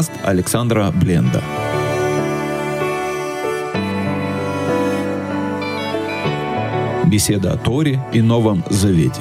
подкаст Александра Бленда. Беседа о Торе и Новом Завете.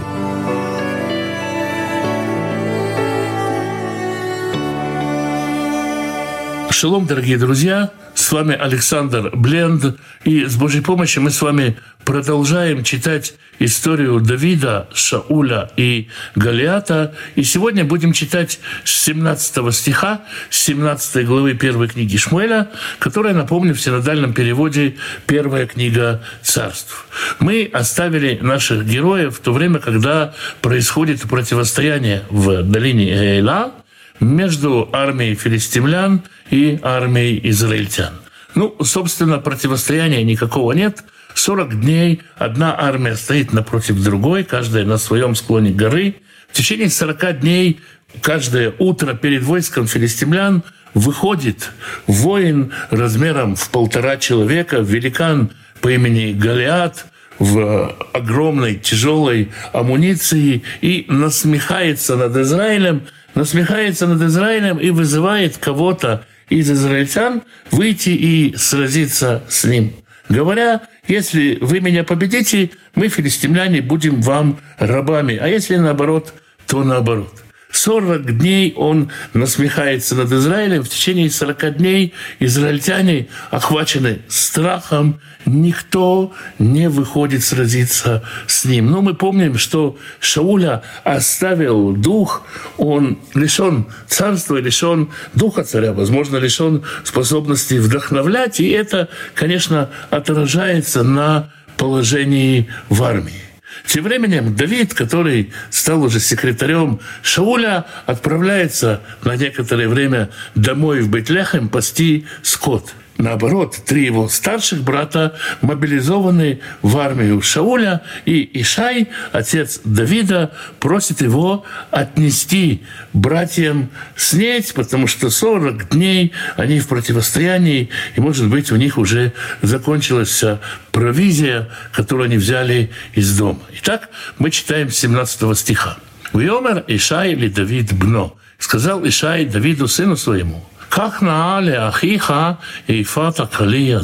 Шалом, дорогие друзья! С вами Александр Бленд. И с Божьей помощью мы с вами продолжаем читать историю Давида, Шауля и Галиата. И сегодня будем читать с 17 стиха, с 17 главы первой книги Шмуэля, которая, напомню, в синодальном переводе первая книга царств. Мы оставили наших героев в то время, когда происходит противостояние в долине Эйла – между армией филистимлян и армией израильтян. Ну, собственно, противостояния никакого нет. 40 дней одна армия стоит напротив другой, каждая на своем склоне горы. В течение 40 дней каждое утро перед войском филистимлян выходит воин размером в полтора человека, великан по имени Голиат, в огромной тяжелой амуниции и насмехается над Израилем – насмехается над Израилем и вызывает кого-то из израильтян выйти и сразиться с ним. Говоря, если вы меня победите, мы, филистимляне, будем вам рабами, а если наоборот, то наоборот – 40 дней он насмехается над Израилем. В течение 40 дней израильтяне охвачены страхом. Никто не выходит сразиться с ним. Но мы помним, что Шауля оставил дух. Он лишен царства, лишен духа царя, возможно, лишен способности вдохновлять. И это, конечно, отражается на положении в армии. Тем временем Давид, который стал уже секретарем Шауля, отправляется на некоторое время домой в Бетлехем пасти скот. Наоборот, три его старших брата мобилизованы в армию Шауля, и Ишай, отец Давида, просит его отнести братьям снеть, потому что 40 дней они в противостоянии, и, может быть, у них уже закончилась вся провизия, которую они взяли из дома. Итак, мы читаем 17 стиха. «Виомер Ишай или Давид бно». Сказал Ишай Давиду, сыну своему – как на але ахиха и фата калия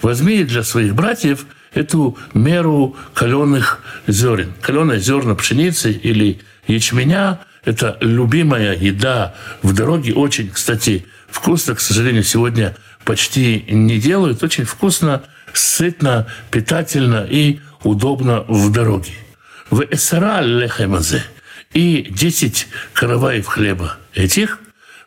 Возьми для своих братьев эту меру каленых зерен. Каленые зерна пшеницы или ячменя – это любимая еда в дороге. Очень, кстати, вкусно, к сожалению, сегодня почти не делают. Очень вкусно, сытно, питательно и удобно в дороге. В эсара лехемазе и 10 караваев хлеба этих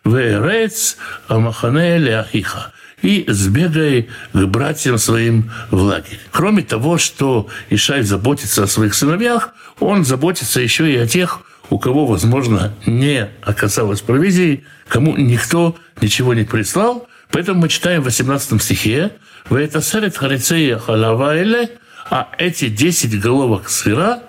«Верец Амахане Леахиха» и сбегай к братьям своим в лагерь. Кроме того, что Ишай заботится о своих сыновьях, он заботится еще и о тех, у кого, возможно, не оказалось провизии, кому никто ничего не прислал. Поэтому мы читаем в 18 стихе «Вейтасерет харицея халава а эти 10 головок сыра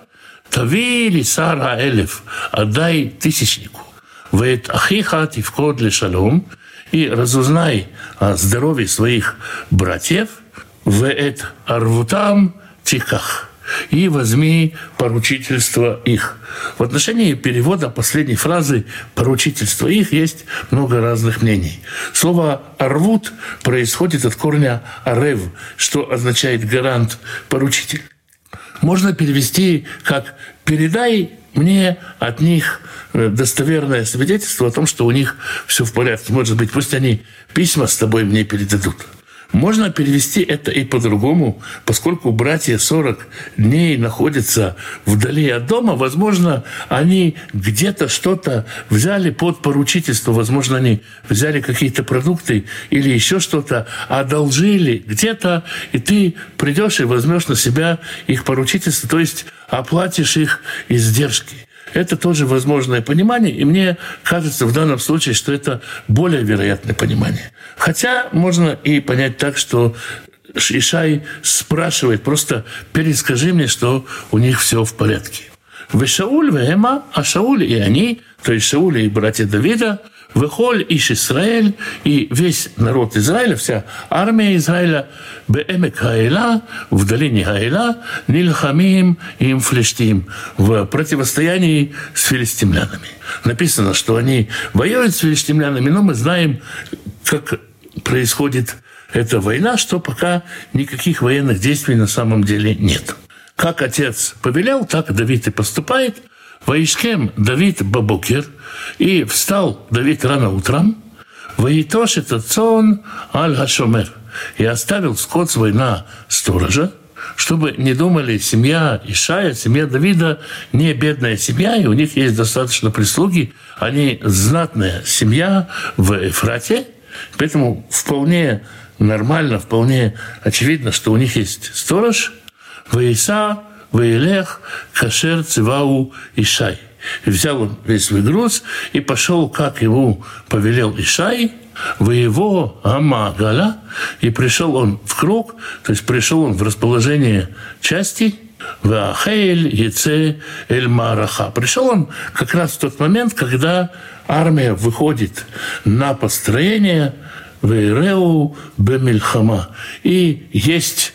тавили сара элев, отдай тысячнику. «Вет ахиха тивкод лешалом» и разузнай о здоровье своих братьев, «Вет арвутам тиках» и возьми поручительство их. В отношении перевода последней фразы «поручительство их» есть много разных мнений. Слово «арвут» происходит от корня «арев», что означает «гарант», «поручитель». Можно перевести как «передай мне от них э, достоверное свидетельство о том, что у них все в порядке. Может быть, пусть они письма с тобой мне передадут. Можно перевести это и по-другому, поскольку братья 40 дней находятся вдали от дома, возможно, они где-то что-то взяли под поручительство, возможно, они взяли какие-то продукты или еще что-то, одолжили где-то, и ты придешь и возьмешь на себя их поручительство, то есть оплатишь их издержки. Это тоже возможное понимание, и мне кажется в данном случае, что это более вероятное понимание. Хотя можно и понять так, что Ишай спрашивает, просто перескажи мне, что у них все в порядке. Вы Шауль, вы Эма, а Шауль и они, то есть Шауль и братья Давида, Вехоль иш Израиль, и весь народ Израиля, вся армия Израиля, Беэмек Хаэла, в долине Хаэла, Нильхамим и Флештим, в противостоянии с филистимлянами. Написано, что они воюют с филистимлянами, но мы знаем, как происходит эта война, что пока никаких военных действий на самом деле нет. Как отец повелел, так Давид и поступает. Воишкем Давид Бабукер, и встал Давид рано утром, Воитош это цон аль Хашомер, и оставил скот свой на сторожа, чтобы не думали, семья Ишая, семья Давида не бедная семья, и у них есть достаточно прислуги, они знатная семья в Эфрате, поэтому вполне нормально, вполне очевидно, что у них есть сторож, Ваиса, Ваилех, Кашер, Цивау, Ишай. И взял он весь свой груз и пошел, как ему повелел Ишай, в его Амагала, и пришел он в круг, то есть пришел он в расположение части, в Ахейль, Еце, Эль Мараха. Пришел он как раз в тот момент, когда армия выходит на построение в Иреу Бемельхама. И есть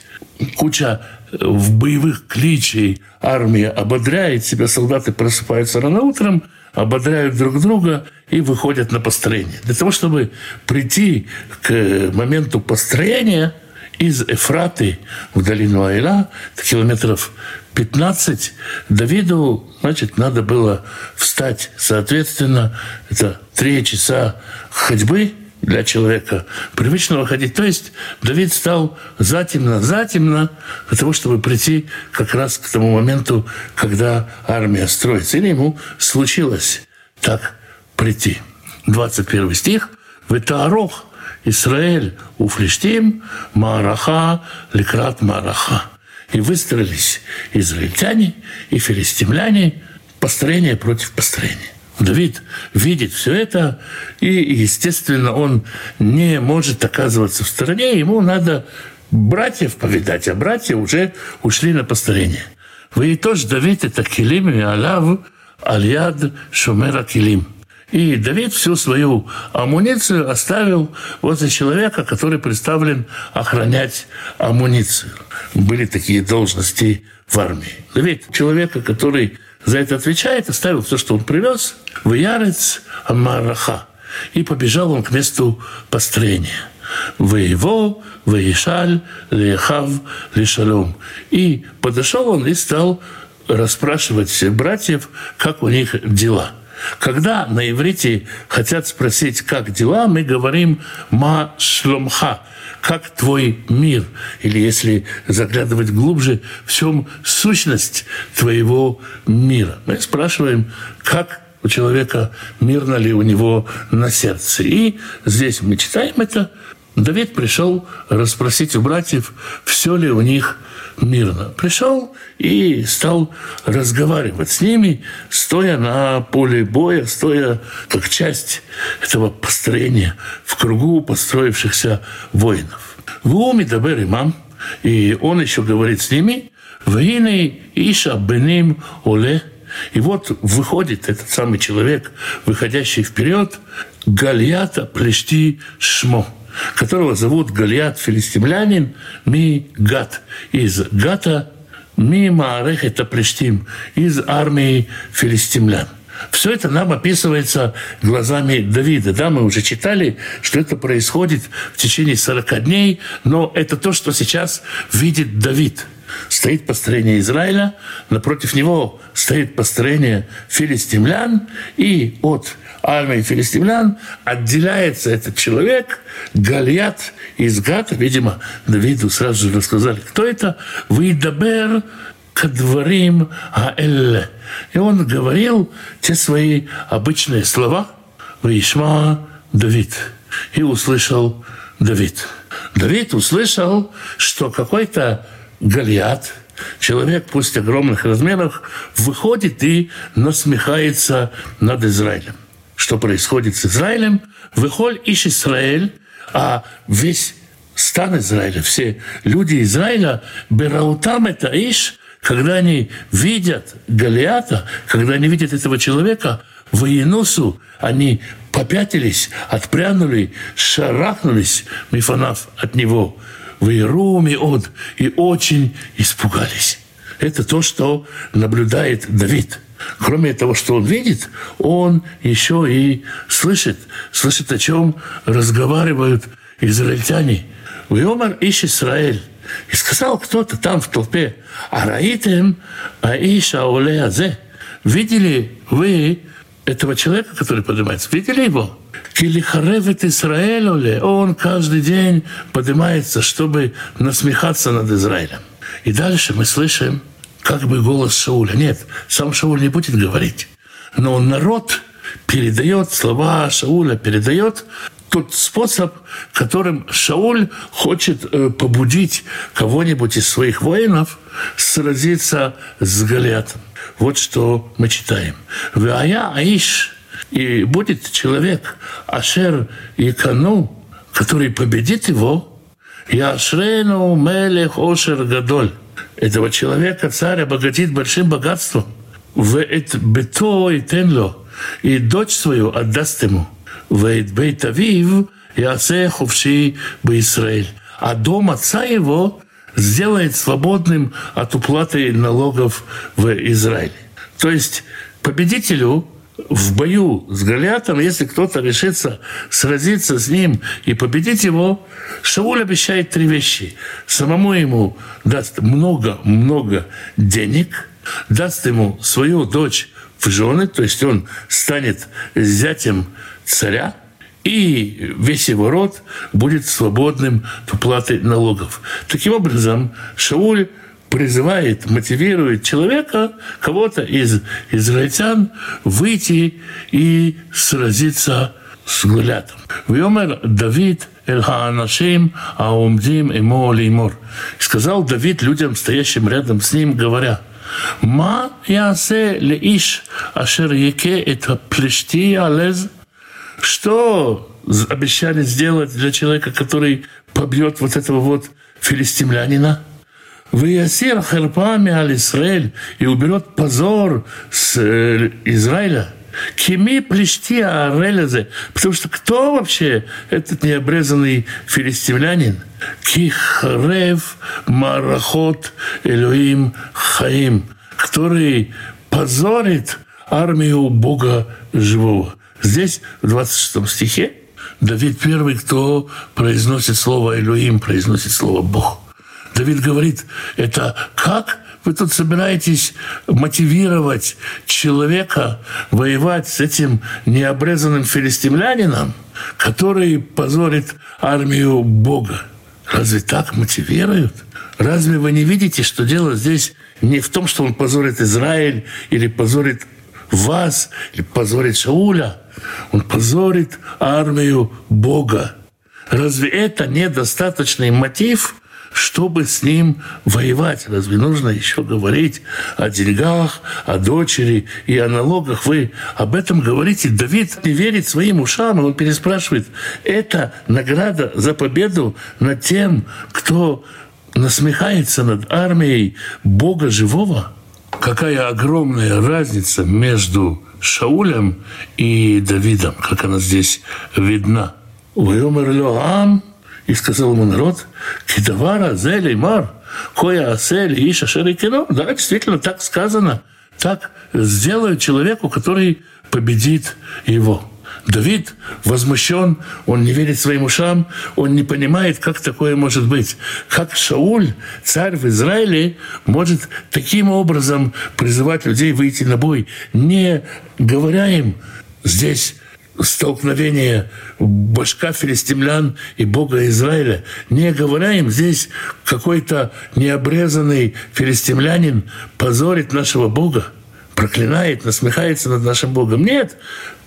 куча в боевых кличей армия ободряет себя, солдаты просыпаются рано утром, ободряют друг друга и выходят на построение. Для того, чтобы прийти к моменту построения из Эфраты в долину Айла, километров 15, Давиду, значит, надо было встать, соответственно, это три часа ходьбы – для человека привычного ходить. То есть Давид стал затемно, затемно для того, чтобы прийти как раз к тому моменту, когда армия строится. Или ему случилось так прийти. 21 стих. «Ветаарох Израиль у Флештим Мараха Лекрат Мараха». И выстроились израильтяне и филистимляне построение против построения. Давид видит все это, и, естественно, он не может оказываться в стороне, ему надо братьев повидать, а братья уже ушли на построение. Вы тоже Давид это килим и алав альяд шумера килим. И Давид всю свою амуницию оставил возле человека, который представлен охранять амуницию. Были такие должности в армии. Давид человека, который за это отвечает, оставил все, что он привез, в Ярец Амараха. И побежал он к месту построения. Воево, Воешаль, Лехав, Лешалом. И подошел он и стал расспрашивать братьев, как у них дела. Когда на иврите хотят спросить, как дела, мы говорим «ма шломха», как твой мир, или если заглядывать глубже, в чем сущность твоего мира. Мы спрашиваем, как у человека мирно ли у него на сердце. И здесь мы читаем это. Давид пришел расспросить у братьев, все ли у них мирно. Пришел и стал разговаривать с ними, стоя на поле боя, стоя как часть этого построения в кругу построившихся воинов. В уме дабер имам, и он еще говорит с ними, «Вейны иша беним оле». И вот выходит этот самый человек, выходящий вперед, Гальята плешти шмо – которого зовут Галиат филистимлянин Ми Гат из Гата Ми Маарех это Плештим из армии филистимлян. Все это нам описывается глазами Давида. Да, мы уже читали, что это происходит в течение 40 дней, но это то, что сейчас видит Давид. Стоит построение Израиля, напротив него стоит построение филистимлян, и от армии филистимлян отделяется этот человек, Галиат из Гата, видимо, Давиду сразу же рассказали, кто это, «Выдабер кадварим аэлле». И он говорил те свои обычные слова «Вишма Давид». И услышал Давид. Давид услышал, что какой-то Галиат, человек, пусть огромных размеров, выходит и насмехается над Израилем что происходит с Израилем. Выхоль ищ Израиль, а весь стан Израиля, все люди Израиля, Бераутам это иш, когда они видят Галиата, когда они видят этого человека, военусу, они попятились, отпрянули, шарахнулись мифанав от него в Иеруме от и очень испугались. Это то, что наблюдает Давид. Кроме того, что он видит, он еще и слышит, слышит, о чем разговаривают израильтяне. Виомар ищ Израиль. И сказал кто-то там в толпе, а раитем аиша азе. Видели вы этого человека, который поднимается? Видели его? Килихаревит Израиль Он каждый день поднимается, чтобы насмехаться над Израилем. И дальше мы слышим как бы голос Шауля. Нет, сам Шауль не будет говорить. Но народ передает слова Шауля, передает тот способ, которым Шауль хочет э, побудить кого-нибудь из своих воинов сразиться с Голиатом. Вот что мы читаем. «Вая Аиш» и будет человек Ашер Икану, который победит его, Яшрену Мелех Ошер Гадоль. Этого человека царь обогатит большим богатством. В эт бето и тенло. И дочь свою отдаст ему. В эт бейт авив ясе бы Израиль. А дом отца его сделает свободным от уплаты налогов в Израиле. То есть победителю в бою с Голиатом, если кто-то решится сразиться с ним и победить его, Шауль обещает три вещи. Самому ему даст много-много денег, даст ему свою дочь в жены, то есть он станет зятем царя, и весь его род будет свободным от уплаты налогов. Таким образом, Шауль призывает, мотивирует человека, кого-то из израильтян, выйти и сразиться с Гулятом. Вьомер Давид эль хаанашим аумдим имо леймор. Сказал Давид людям, стоящим рядом с ним, говоря, «Ма ясе леиш ашер яке это плешти алез?» Что обещали сделать для человека, который побьет вот этого вот филистимлянина? Ваясир херпами аль Израиль и уберет позор с э, Израиля. Кими плешти Арелезе. Потому что кто вообще этот необрезанный филистимлянин? Кихрев Марахот Элоим Хаим, который позорит армию Бога живого. Здесь, в 26 стихе, Давид первый, кто произносит слово Элоим, произносит слово Бог. Давид говорит, это как вы тут собираетесь мотивировать человека воевать с этим необрезанным филистимлянином, который позорит армию Бога? Разве так мотивируют? Разве вы не видите, что дело здесь не в том, что он позорит Израиль или позорит вас, или позорит Шауля? Он позорит армию Бога. Разве это недостаточный мотив чтобы с ним воевать. Разве нужно еще говорить о деньгах, о дочери и о налогах? Вы об этом говорите. Давид не верит своим ушам, и он переспрашивает, это награда за победу над тем, кто насмехается над армией Бога живого? Какая огромная разница между Шаулем и Давидом, как она здесь видна. «Вымер Ам и сказал ему народ, «Кидавара зели мар, коя асели иша шерикино». Да, действительно, так сказано. Так сделают человеку, который победит его. Давид возмущен, он не верит своим ушам, он не понимает, как такое может быть. Как Шауль, царь в Израиле, может таким образом призывать людей выйти на бой, не говоря им здесь столкновение башка филистимлян и Бога Израиля, не говоря им здесь какой-то необрезанный филистимлянин позорит нашего Бога, проклинает, насмехается над нашим Богом. Нет,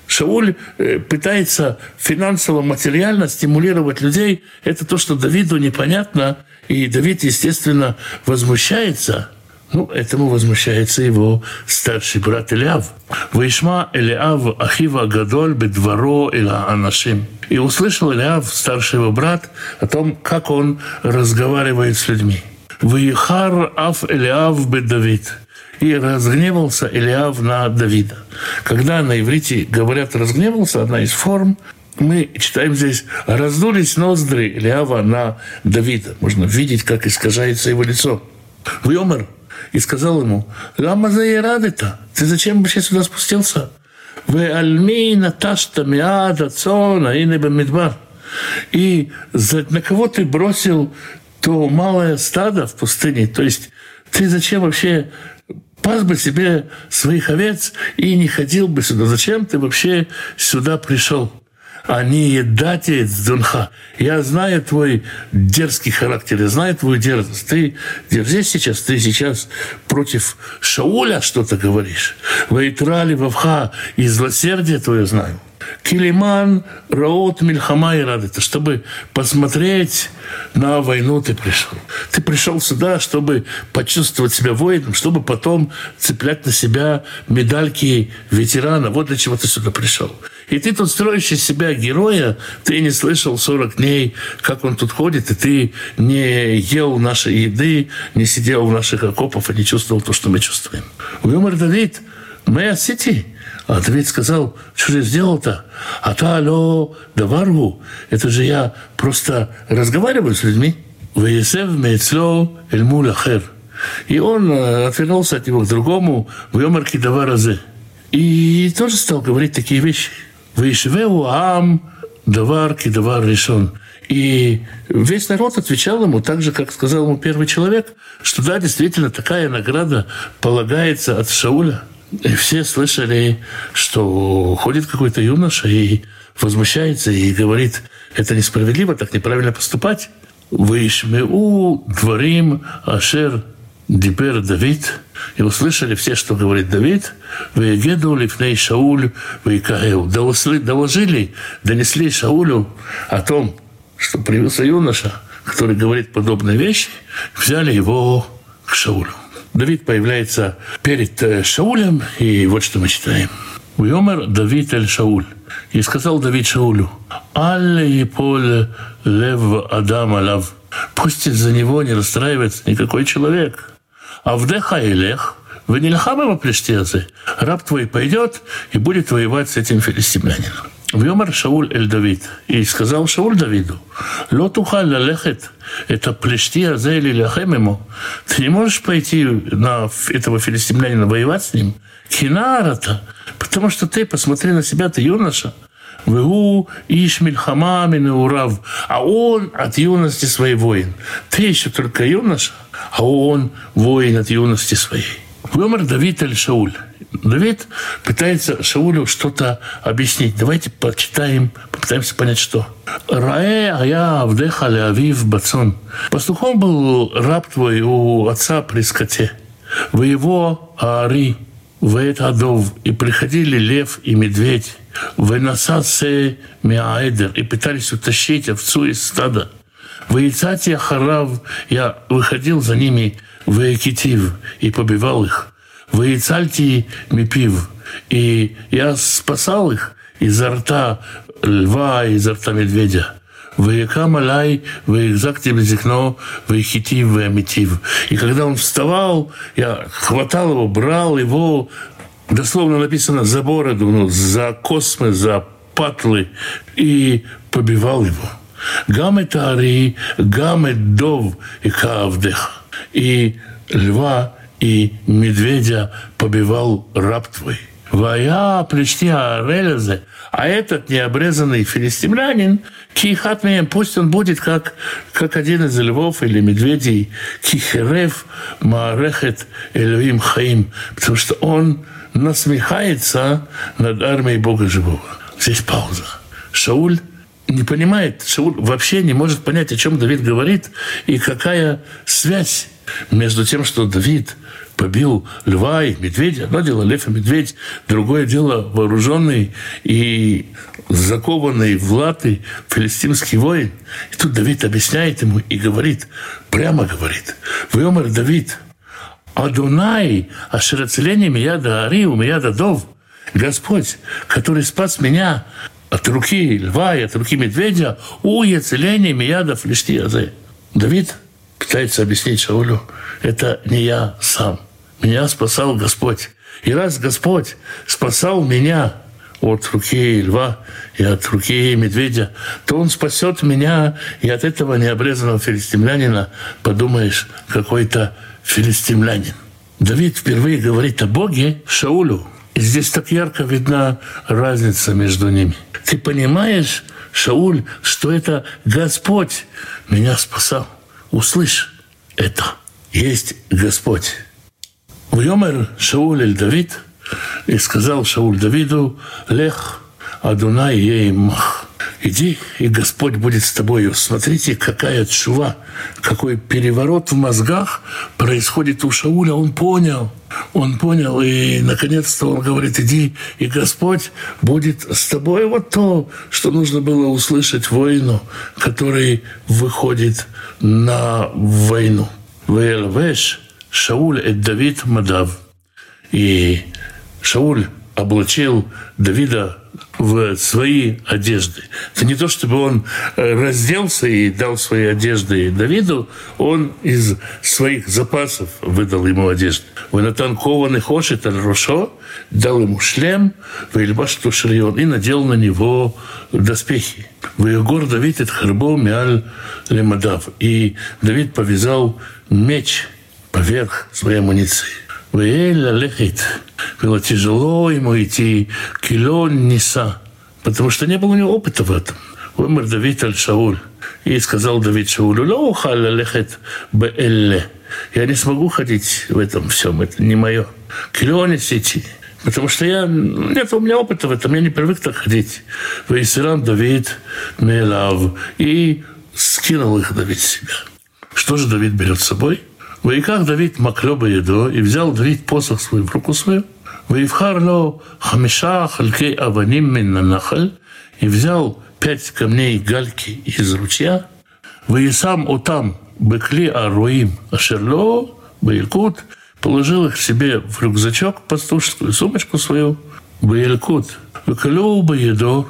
Шауль э, пытается финансово-материально стимулировать людей. Это то, что Давиду непонятно. И Давид, естественно, возмущается – ну, этому возмущается его старший брат Илиав. «Вишма Илиав Ахива Гадоль бедворо Иля Анашим». И услышал Илиав, старший его брат, о том, как он разговаривает с людьми. «Вихар Аф Илиав бед Давид». и разгневался Илиав на Давида. Когда на иврите говорят «разгневался», одна из форм, мы читаем здесь «раздулись ноздри Илиава на Давида». Можно видеть, как искажается его лицо. Вьомер и сказал ему, «Лама заерадыта? Ты зачем вообще сюда спустился?» «Вы альмейна ташта миада цона и бамидбар». И на кого ты бросил то малое стадо в пустыне? То есть ты зачем вообще пас бы себе своих овец и не ходил бы сюда? Зачем ты вообще сюда пришел? Они едате дунха. Я знаю твой дерзкий характер, я знаю твою дерзость. Ты дерзишь сейчас, ты сейчас против Шауля что-то говоришь. Вайтрали вавха и злосердие твое знаю. Килиман Раот Мильхама и Радыта, чтобы посмотреть на войну ты пришел. Ты пришел сюда, чтобы почувствовать себя воином, чтобы потом цеплять на себя медальки ветерана. Вот для чего ты сюда пришел. И ты тут строишь из себя героя, ты не слышал 40 дней, как он тут ходит, и ты не ел нашей еды, не сидел в наших окопах и не чувствовал то, что мы чувствуем. Умер Давид, мы сети. А Давид сказал, что же сделал-то? А то алло, даварву. Это же я просто разговариваю с людьми. Ваесев мецло эльмуля хер. И он э, отвернулся от него к другому, в Йомарке Даваразе. И тоже стал говорить такие вещи. Ваишвеу ам давар кидавар решен. И весь народ отвечал ему так же, как сказал ему первый человек, что да, действительно, такая награда полагается от Шауля. И все слышали, что ходит какой-то юноша и возмущается и говорит, это несправедливо, так неправильно поступать. Вышмеу дворим ашер Дипер Давид, и услышали все, что говорит Давид, «Вегеду лифней Шауль вейкаэу». Доложили, донесли Шаулю о том, что появился юноша, который говорит подобные вещи, взяли его к Шаулю. Давид появляется перед э, Шаулем, и вот что мы читаем. «Уйомер Давид эль Шауль». И сказал Давид Шаулю, «Алле поле лев Адам алав». Пусть из-за него не расстраивается никакой человек – Авдеха Илех, вы не лихамова плештецы, раб твой пойдет и будет воевать с этим филистимлянином. Вьомар Шауль Эль Давид. И сказал Шауль Давиду, «Ло тухаль лалехет, это плешти азели ляхем ему. Ты не можешь пойти на этого филистимлянина воевать с ним? Кинарата, потому что ты, посмотри на себя, ты юноша, Вегу иш мильхама урав. А он от юности своей воин. Ты еще только юноша, а он воин от юности своей. Вымер Давид или Шауль. Давид пытается Шаулю что-то объяснить. Давайте почитаем, попытаемся понять, что. Раэ ая авдеха леавив бацон. Пастухом был раб твой у отца при скоте. Вы его вы это адов. И приходили лев и медведь. Вы насасе миаэдер. И пытались утащить овцу из стада. Воицати Ахарав, я выходил за ними в Экитив и побивал их. «Ваицальти мипив». И я спасал их изо рта льва, изо рта медведя. «Ваякам алай, ваякзакти безикно, ваяхитив, ваямитив». И когда он вставал, я хватал его, брал его, дословно написано «за бороду», ну, «за космы», «за патлы» и побивал его. Гам это ари, гам дов и каавдех. И льва и медведя побивал раб твой. Вая плечти Арелезе, а этот необрезанный филистимлянин, кихатмеем, пусть он будет как, как один из львов или медведей, кихерев маарехет Элюим Хаим, потому что он насмехается над армией Бога Живого. Здесь пауза. Шауль не понимает, Шауль вообще не может понять, о чем Давид говорит, и какая связь между тем, что Давид побил льва и медведя. Одно дело лев и медведь, другое дело вооруженный и закованный в латы филистимский воин. И тут Давид объясняет ему и говорит, прямо говорит, «Вымер Давид, Адунай, ашерацеление мияда ари, у мияда дов, Господь, который спас меня от руки льва и от руки медведя у яцеления мияда флештиязы. Давид пытается объяснить Шаулю, это не я сам, меня спасал Господь. И раз Господь спасал меня от руки льва и от руки медведя, то он спасет меня и от этого необрезанного филистимлянина, подумаешь, какой-то филистимлянин. Давид впервые говорит о Боге Шаулю. И здесь так ярко видна разница между ними. Ты понимаешь, Шауль, что это Господь меня спасал. Услышь это. Есть Господь. Шауль эль Давид, и сказал Шауль Давиду, Лех, Адунай еймах. Иди, и Господь будет с тобою. Смотрите, какая чува, какой переворот в мозгах происходит у Шауля. Он понял, он понял, и наконец-то он говорит, иди, и Господь будет с тобой. Вот то, что нужно было услышать воину, который выходит на войну. Вэлвэш Шауль эт Давид Мадав. И Шауль облачил Давида в свои одежды. Это не то, чтобы он э, разделся и дал свои одежды Давиду, он из своих запасов выдал ему одежду. Ванатан кованый хошет аль рошо, дал ему шлем, вельбаш тушрион, и надел на него доспехи. Вегор Давид это харбо миаль лемадав. И Давид повязал меч поверх своей амуниции. Веэль лехит. Было тяжело ему идти. Килон неса. Потому что не было у него опыта в этом. Умер Давид аль Шауль. И сказал Давид Шаулю, «Ло ухалля лехет беэлле». Я не смогу ходить в этом всем, это не мое. Килонис идти. Потому что я, нет у меня опыта в этом, я не привык так ходить. Вейсиран Давид Мелав. И скинул их Давид себя. Что же Давид берет с собой? Ваиках Давид маклеба еду, и взял Давид посох свой в руку свою, Ваивхарло хамиша халькей аваним нахаль и взял пять камней гальки из ручья, Ваисам отам бекли аруим ашерло, Баилькут, положил их себе в рюкзачок, пастушескую сумочку свою, Баилькут, Выкалёу Баедо,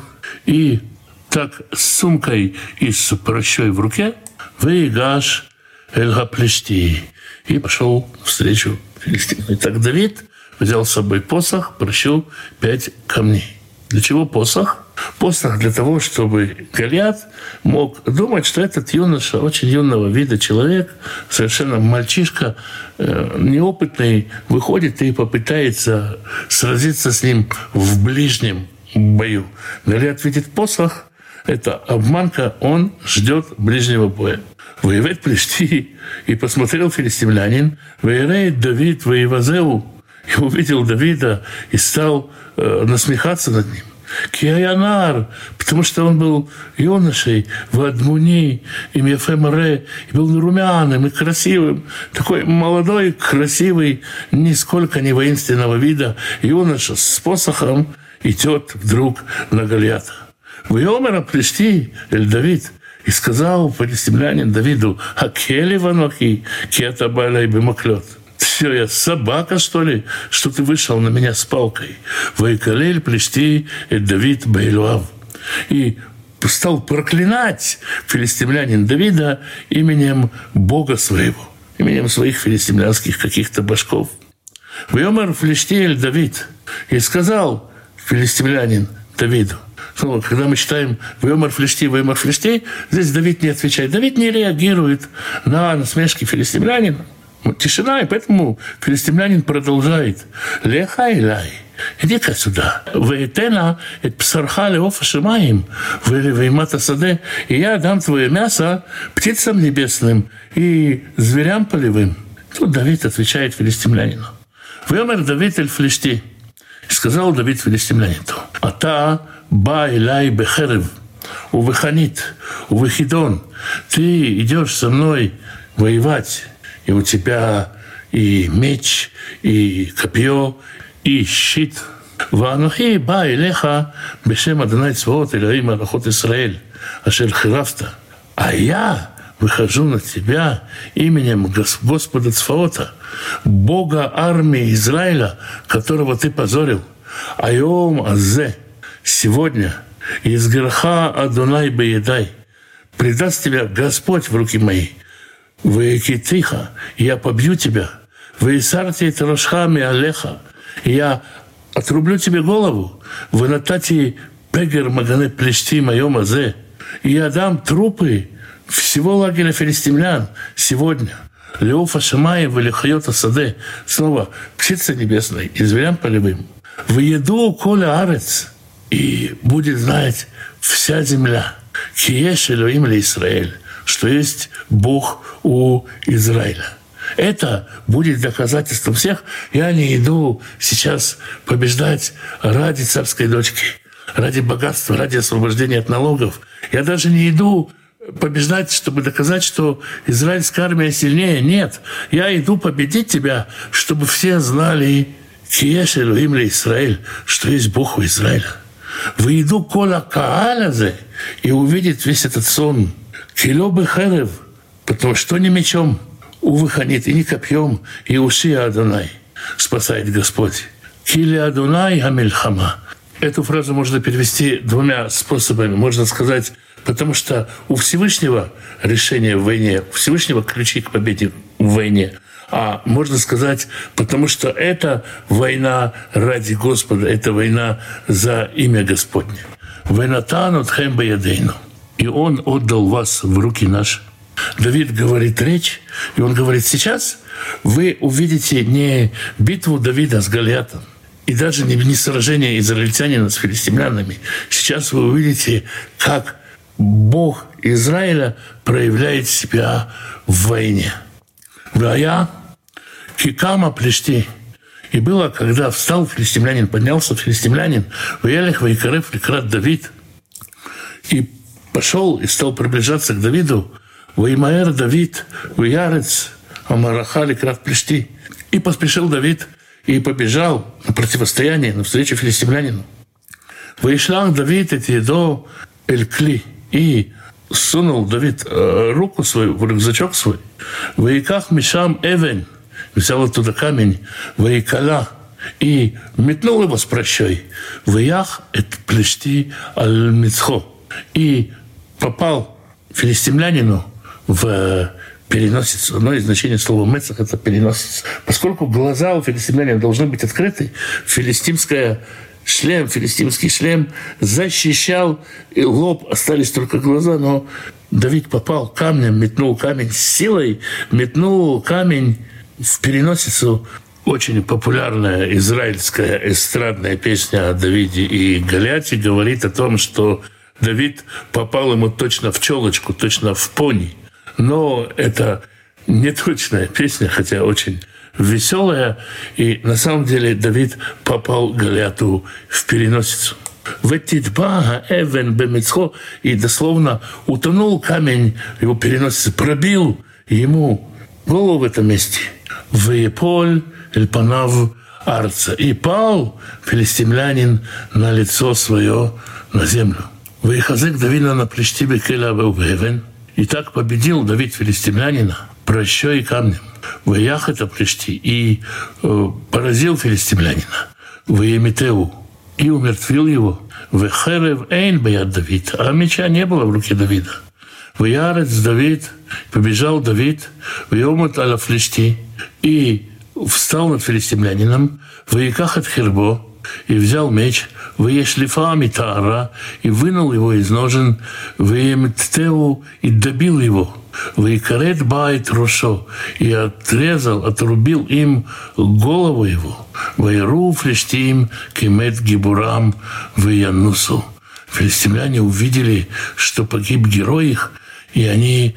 и так с сумкой и с прощой в руке, Вейгаш Эльгаплешти, и пошел встречу Филистину. И так Давид взял с собой посох, прощил пять камней. Для чего посох? Посох для того, чтобы Голиат мог думать, что этот юноша, очень юного вида человек, совершенно мальчишка, э, неопытный, выходит и попытается сразиться с ним в ближнем бою. Голиат видит посох, это обманка, он ждет ближнего боя воевать плести. И посмотрел филистимлянин, воевает Давид воевазеу, и увидел Давида и стал э, насмехаться над ним. Киаянар, потому что он был юношей в Адмуни, и Мефемаре, и был румяным и красивым, такой молодой, красивый, нисколько не воинственного вида юноша с посохом идет вдруг на Голиата. В Йомера пришли, Эль Давид, и сказал филистимлянин Давиду, «Акели ванохи, кета балай бимаклет». Все, я собака, что ли, что ты вышел на меня с палкой. Вайкалель плести и Давид Бейлуав. И стал проклинать филистимлянин Давида именем Бога своего, именем своих филистимлянских каких-то башков. Вьомер Флештиэль Давид и сказал филистимлянин Давиду, ну, когда мы читаем «Вемар флешти, Вемар флешти», здесь Давид не отвечает. Давид не реагирует на насмешки филистимлянина. Тишина, и поэтому филистимлянин продолжает. «Леха илай». иди-ка сюда. «Веетена эт псарха леофа шимаим, веймата саде, и я дам твое мясо птицам небесным и зверям полевым». Тут Давид отвечает филистимлянину. «Вемер Давид эль флешти». сказал Давид филистимлянину, «А та בא אליי בחרב ובחנית ובחידון. Ты идешь со мной воевать, и у тебя и меч, и копье, и щит. ואנוכי בא אליך בשם אדוני צבאות אלוהים מלאכות ישראל, אשר חירפת. А я выхожу на тебя именем Господа Цфаота, Бога армии Израиля, которого ты позорил. Айом Азе – сегодня из греха Адунай Беедай предаст тебя Господь в руки мои. Вы тихо, я побью тебя. Вы сарти трошхами алеха. Я отрублю тебе голову. Вы натати пегер магане плешти моем азе. Я дам трупы всего лагеря филистимлян сегодня. Леофа Шамаев или Хайота Саде. Снова птица небесная и зверям полевым. В еду коля арец. И будет знать вся земля. Киеш Элоим ли Израиль. Что есть Бог у Израиля. Это будет доказательством всех. Я не иду сейчас побеждать ради царской дочки, ради богатства, ради освобождения от налогов. Я даже не иду побеждать, чтобы доказать, что израильская армия сильнее. Нет, я иду победить тебя, чтобы все знали, Киеш Элоим ли Израиль, что есть Бог у Израиля. Выйду кола каалязе и увидит весь этот сон. Кило бы херев, потому что не мечом, увыханит, и не копьем, и уши Адонай спасает Господь. Кили Адонай Амельхама. Эту фразу можно перевести двумя способами. Можно сказать, потому что у Всевышнего решение в войне, у Всевышнего ключи к победе в войне. А можно сказать, потому что это война ради Господа, это война за имя Господне. Война танут хэм И Он отдал вас в руки наши. Давид говорит речь, и он говорит, сейчас вы увидите не битву Давида с Голиатом, и даже не, не сражение израильтянина с филистимлянами. Сейчас вы увидите, как Бог Израиля проявляет себя в войне. Вая кикама плешти. И было, когда встал филистимлянин, поднялся филистимлянин, в Ялих Вайкарев Ликрат Давид, и пошел и стал приближаться к Давиду, Ваймаэр Давид, Ваярец, Амараха Ликрат Плешти. И поспешил Давид и побежал на противостояние, на встречу филистимлянину. Вышлях Давид эти едо Эль-Кли – и сунул Давид э, руку свою в рюкзачок свой. Воиках Мишам Эвен, взял оттуда камень, Воикала, и метнул его с прощой. Воях это плешти аль мицхо. И попал филистимлянину в переносицу. Одно из значений слова «мецах» — это переносица. Поскольку глаза у филистимлянина должны быть открыты, филистимская шлем, филистимский шлем, защищал и лоб, остались только глаза, но Давид попал камнем, метнул камень с силой, метнул камень в переносицу. Очень популярная израильская эстрадная песня о Давиде и Галиате говорит о том, что Давид попал ему точно в челочку, точно в пони. Но это не точная песня, хотя очень веселая, и на самом деле Давид попал Голиату в переносицу. Ветитбага Эвен Бемицхо, и дословно утонул камень его переносицы, пробил ему голову в этом месте. Вееполь Эльпанав Арца. И пал филистимлянин на лицо свое на землю. Вейхазек Давида на плештибе Келя Эвен. И так победил Давид филистимлянина прощой и камнем. Воях это пришти и поразил филистимлянина. Воемитеу и умертвил его. Вехерев эйн боят Давид, а меча не было в руке Давида. Вярец Давид, побежал Давид, в аля флешти, и встал над филистимлянином, в от хербо, и взял меч, выешлифа митара, и вынул его из ножен, выемтеу, и добил его. Вейкарет байт рушо, и отрезал, отрубил им голову его. Вайру флештим кемет гибурам веянусу. Филистимляне увидели, что погиб герой их, и они,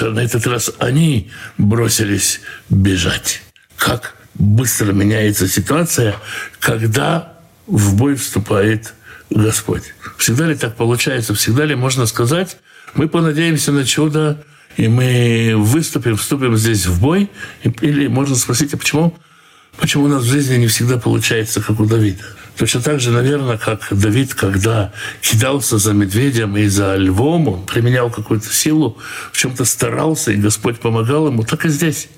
на этот раз они бросились бежать. Как быстро меняется ситуация, когда в бой вступает Господь. Всегда ли так получается? Всегда ли можно сказать, мы понадеемся на чудо, и мы выступим, вступим здесь в бой, или можно спросить, а почему, почему у нас в жизни не всегда получается, как у Давида? Точно так же, наверное, как Давид, когда кидался за медведем и за львом, он применял какую-то силу, в чем-то старался, и Господь помогал ему, так и здесь.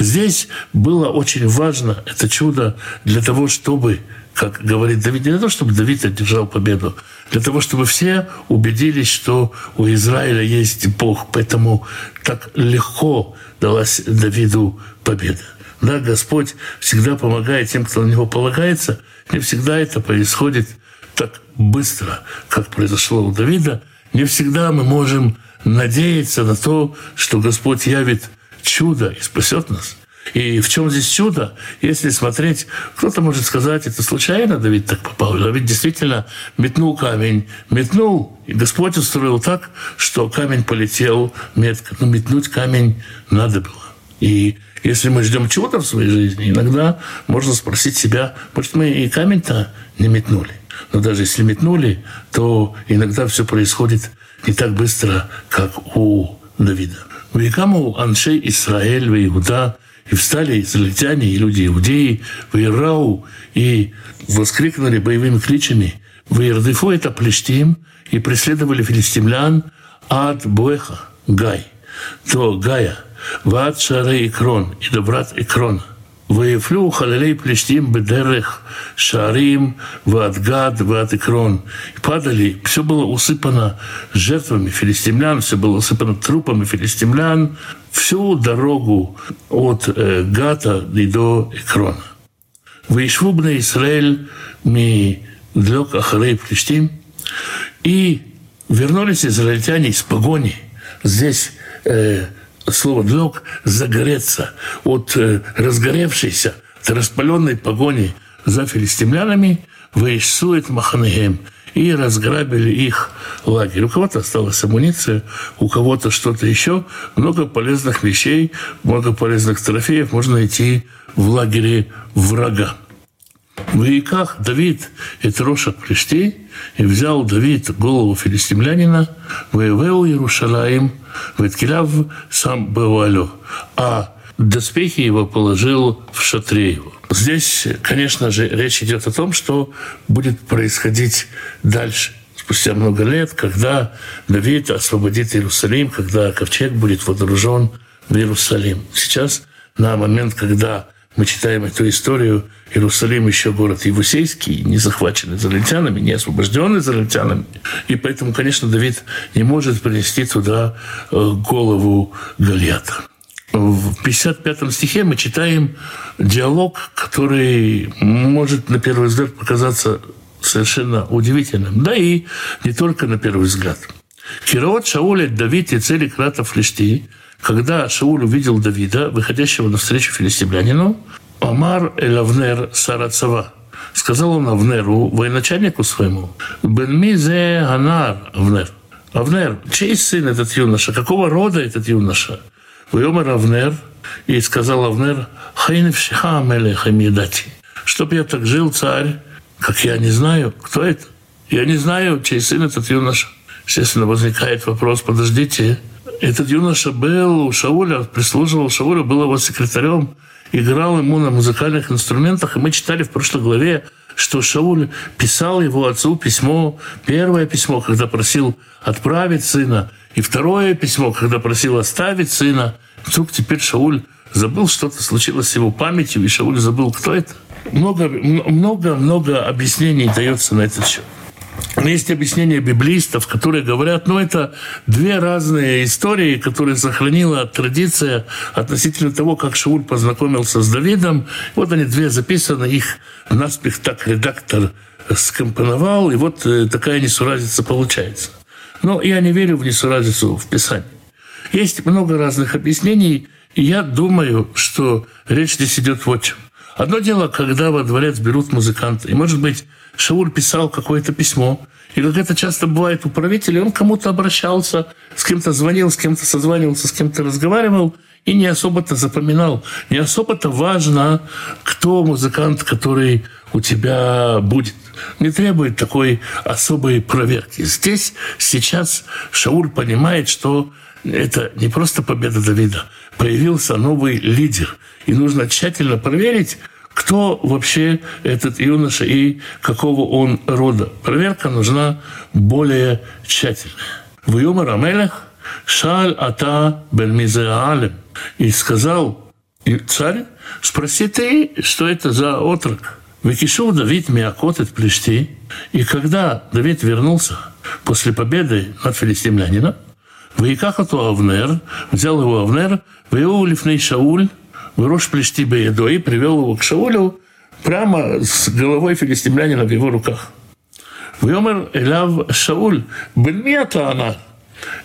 Здесь было очень важно это чудо для того, чтобы как говорит Давид, не для того, чтобы Давид одержал победу, для того, чтобы все убедились, что у Израиля есть Бог. Поэтому так легко далась Давиду победа. Да, Господь всегда помогает тем, кто на Него полагается. Не всегда это происходит так быстро, как произошло у Давида. Не всегда мы можем надеяться на то, что Господь явит чудо и спасет нас. И в чем здесь чудо? Если смотреть, кто-то может сказать, это случайно Давид так попал. Давид действительно метнул камень, метнул, и Господь устроил так, что камень полетел метко. Но метнуть камень надо было. И если мы ждем чего-то в своей жизни, иногда можно спросить себя, может, мы и камень-то не метнули. Но даже если метнули, то иногда все происходит не так быстро, как у Давида. Векаму Аншей Исраэль, Иуда, и встали израильтяне, и люди иудеи, в Ирау, и воскликнули боевыми кличами в Ирдыфу это Плештим, и преследовали филистимлян от Буэха, Гай, до Гая, вад Шаре Икрон, и до врат Икрона. ויפלו חללי פלישתים בדרך שערים ועד גד ועד עקרון. Падали, все было усыпано жертвами филистимлян, все было усыпано трупами филистимлян, всю дорогу от э, Гата и до Экрона. וישבו בני ישראל מדלוק אחרי פלישתים, и вернулись израильтяне из погони. Здесь э, слово «длок» – загореться от разгоревшейся, от распаленной погони за филистимлянами, «Вейшсует Маханеем» и разграбили их лагерь. У кого-то осталась амуниция, у кого-то что-то еще. Много полезных вещей, много полезных трофеев можно найти в лагере врага. В Ваиках Давид и Троша пришли, и взял Давид голову филистимлянина, воевал Иерушалаим, Веткиляв сам Бавалю, а доспехи его положил в шатре его. Здесь, конечно же, речь идет о том, что будет происходить дальше спустя много лет, когда Давид освободит Иерусалим, когда ковчег будет водружен в Иерусалим. Сейчас, на момент, когда мы читаем эту историю, Иерусалим еще город Евусейский, не захваченный израильтянами, не освобожденный израильтянами. И поэтому, конечно, Давид не может принести туда э, голову Галията. В 55 стихе мы читаем диалог, который может на первый взгляд показаться совершенно удивительным. Да и не только на первый взгляд. Кирот Шауля Давид и цели крата Флешти, когда Шауль увидел Давида, выходящего навстречу филистимлянину, Амар Элавнер Сарацава. Сказал он Авнеру, военачальнику своему, Бенмизе Анар Авнер. Авнер, чей сын этот юноша? Какого рода этот юноша? Вайомер Авнер, и сказал Авнер, Хайневшиха Амелеха Мидати. Чтоб я так жил, царь, как я не знаю, кто это? Я не знаю, чей сын этот юноша. Естественно, возникает вопрос, подождите, этот юноша был у Шауля, прислуживал Шаулю, был его секретарем, играл ему на музыкальных инструментах. И мы читали в прошлой главе, что Шауль писал его отцу письмо, первое письмо, когда просил отправить сына, и второе письмо, когда просил оставить сына. Вдруг теперь Шауль забыл, что-то случилось с его памятью, и Шауль забыл, кто это. Много-много объяснений дается на этот счет. Есть объяснения библистов, которые говорят, ну, это две разные истории, которые сохранила традиция относительно того, как Шауль познакомился с Давидом. Вот они две записаны, их наспех так редактор скомпоновал, и вот э, такая несуразица получается. Но я не верю в несуразицу в Писании. Есть много разных объяснений, и я думаю, что речь здесь идет вот чем. Одно дело, когда во дворец берут музыканта, и, может быть, Шауль писал какое-то письмо, и как это часто бывает у правителей, он кому-то обращался, с кем-то звонил, с кем-то созванивался, с кем-то разговаривал, и не особо-то запоминал. Не особо-то важно, кто музыкант, который у тебя будет. Не требует такой особой проверки. Здесь сейчас Шауль понимает, что это не просто победа Давида. Появился новый лидер. И нужно тщательно проверить, кто вообще этот юноша и какого он рода. Проверка нужна более тщательная. В Юмор Амелех Шаль Ата Бельмизеалем. И сказал и царь, спроси ты, что это за отрок. Векишел Давид Миакот Плешти. И когда Давид вернулся после победы над филистимлянином, Ваиках Авнер, взял его Авнер, Веу Лифней Шауль, Грош плешти едо и привел его к Шаулю прямо с головой филистимлянина в его руках. Вьомер Эляв Шауль, Бельмета она.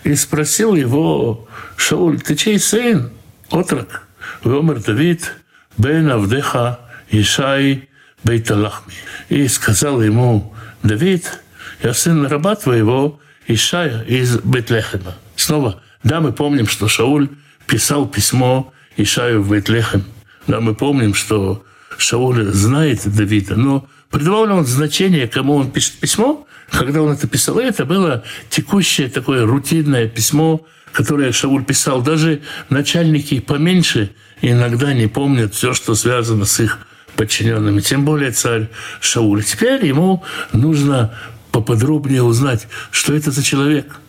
И спросил его Шауль, ты чей сын? Отрок. Вьомер Давид, Бен Авдеха, Ишай, Бейталахми. И сказал ему, Давид, я сын раба твоего, Ишая из Бетлехема. Снова, да, мы помним, что Шауль писал письмо Ишаю в Бетлехем. Да, мы помним, что Шауль знает Давида, но придавал ли он значение, кому он пишет письмо? Когда он это писал, это было текущее такое рутинное письмо, которое Шауль писал. Даже начальники поменьше иногда не помнят все, что связано с их подчиненными, тем более царь Шауль. Теперь ему нужно поподробнее узнать, что это за человек.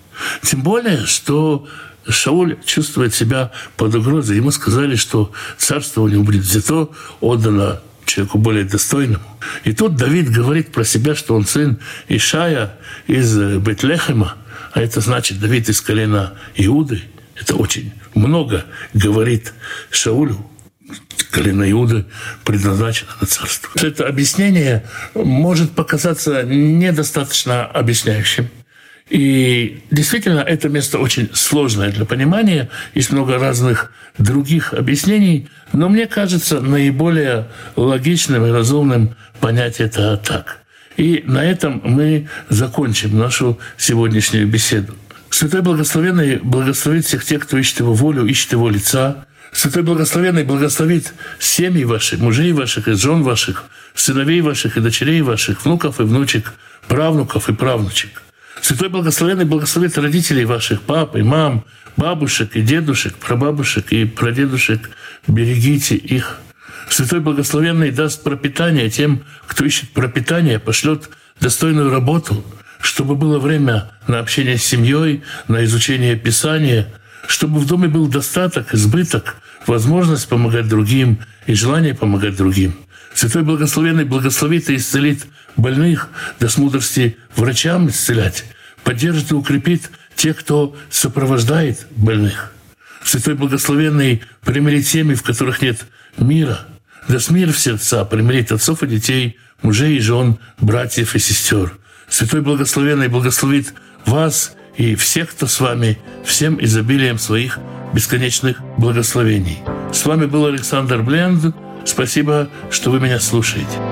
Тем более, что Шауль чувствует себя под угрозой. Ему сказали, что царство у него будет взято, отдано человеку более достойному. И тут Давид говорит про себя, что он сын Ишая из Бетлехема, а это значит Давид из колена Иуды. Это очень много говорит Шаулю. Колено Иуды предназначено на царство. Это объяснение может показаться недостаточно объясняющим. И действительно, это место очень сложное для понимания. Есть много разных других объяснений. Но мне кажется, наиболее логичным и разумным понять это так. И на этом мы закончим нашу сегодняшнюю беседу. Святой Благословенный благословит всех тех, кто ищет Его волю, ищет Его лица. Святой Благословенный благословит семьи ваших, мужей ваших и жен ваших, сыновей ваших и дочерей ваших, внуков и внучек, правнуков и правнучек. Святой Благословенный благословит родителей ваших, пап и мам, бабушек и дедушек, прабабушек и прадедушек. Берегите их. Святой Благословенный даст пропитание тем, кто ищет пропитание, пошлет достойную работу, чтобы было время на общение с семьей, на изучение Писания, чтобы в доме был достаток, избыток, возможность помогать другим и желание помогать другим. Святой Благословенный благословит и исцелит больных, даст мудрости врачам исцелять, поддержит и укрепит тех, кто сопровождает больных. Святой Благословенный примирит семьи, в которых нет мира, даст мир в сердца, примирит отцов и детей, мужей и жен, братьев и сестер. Святой Благословенный благословит вас и всех, кто с вами, всем изобилием своих бесконечных благословений. С вами был Александр Бленд. Спасибо, что вы меня слушаете.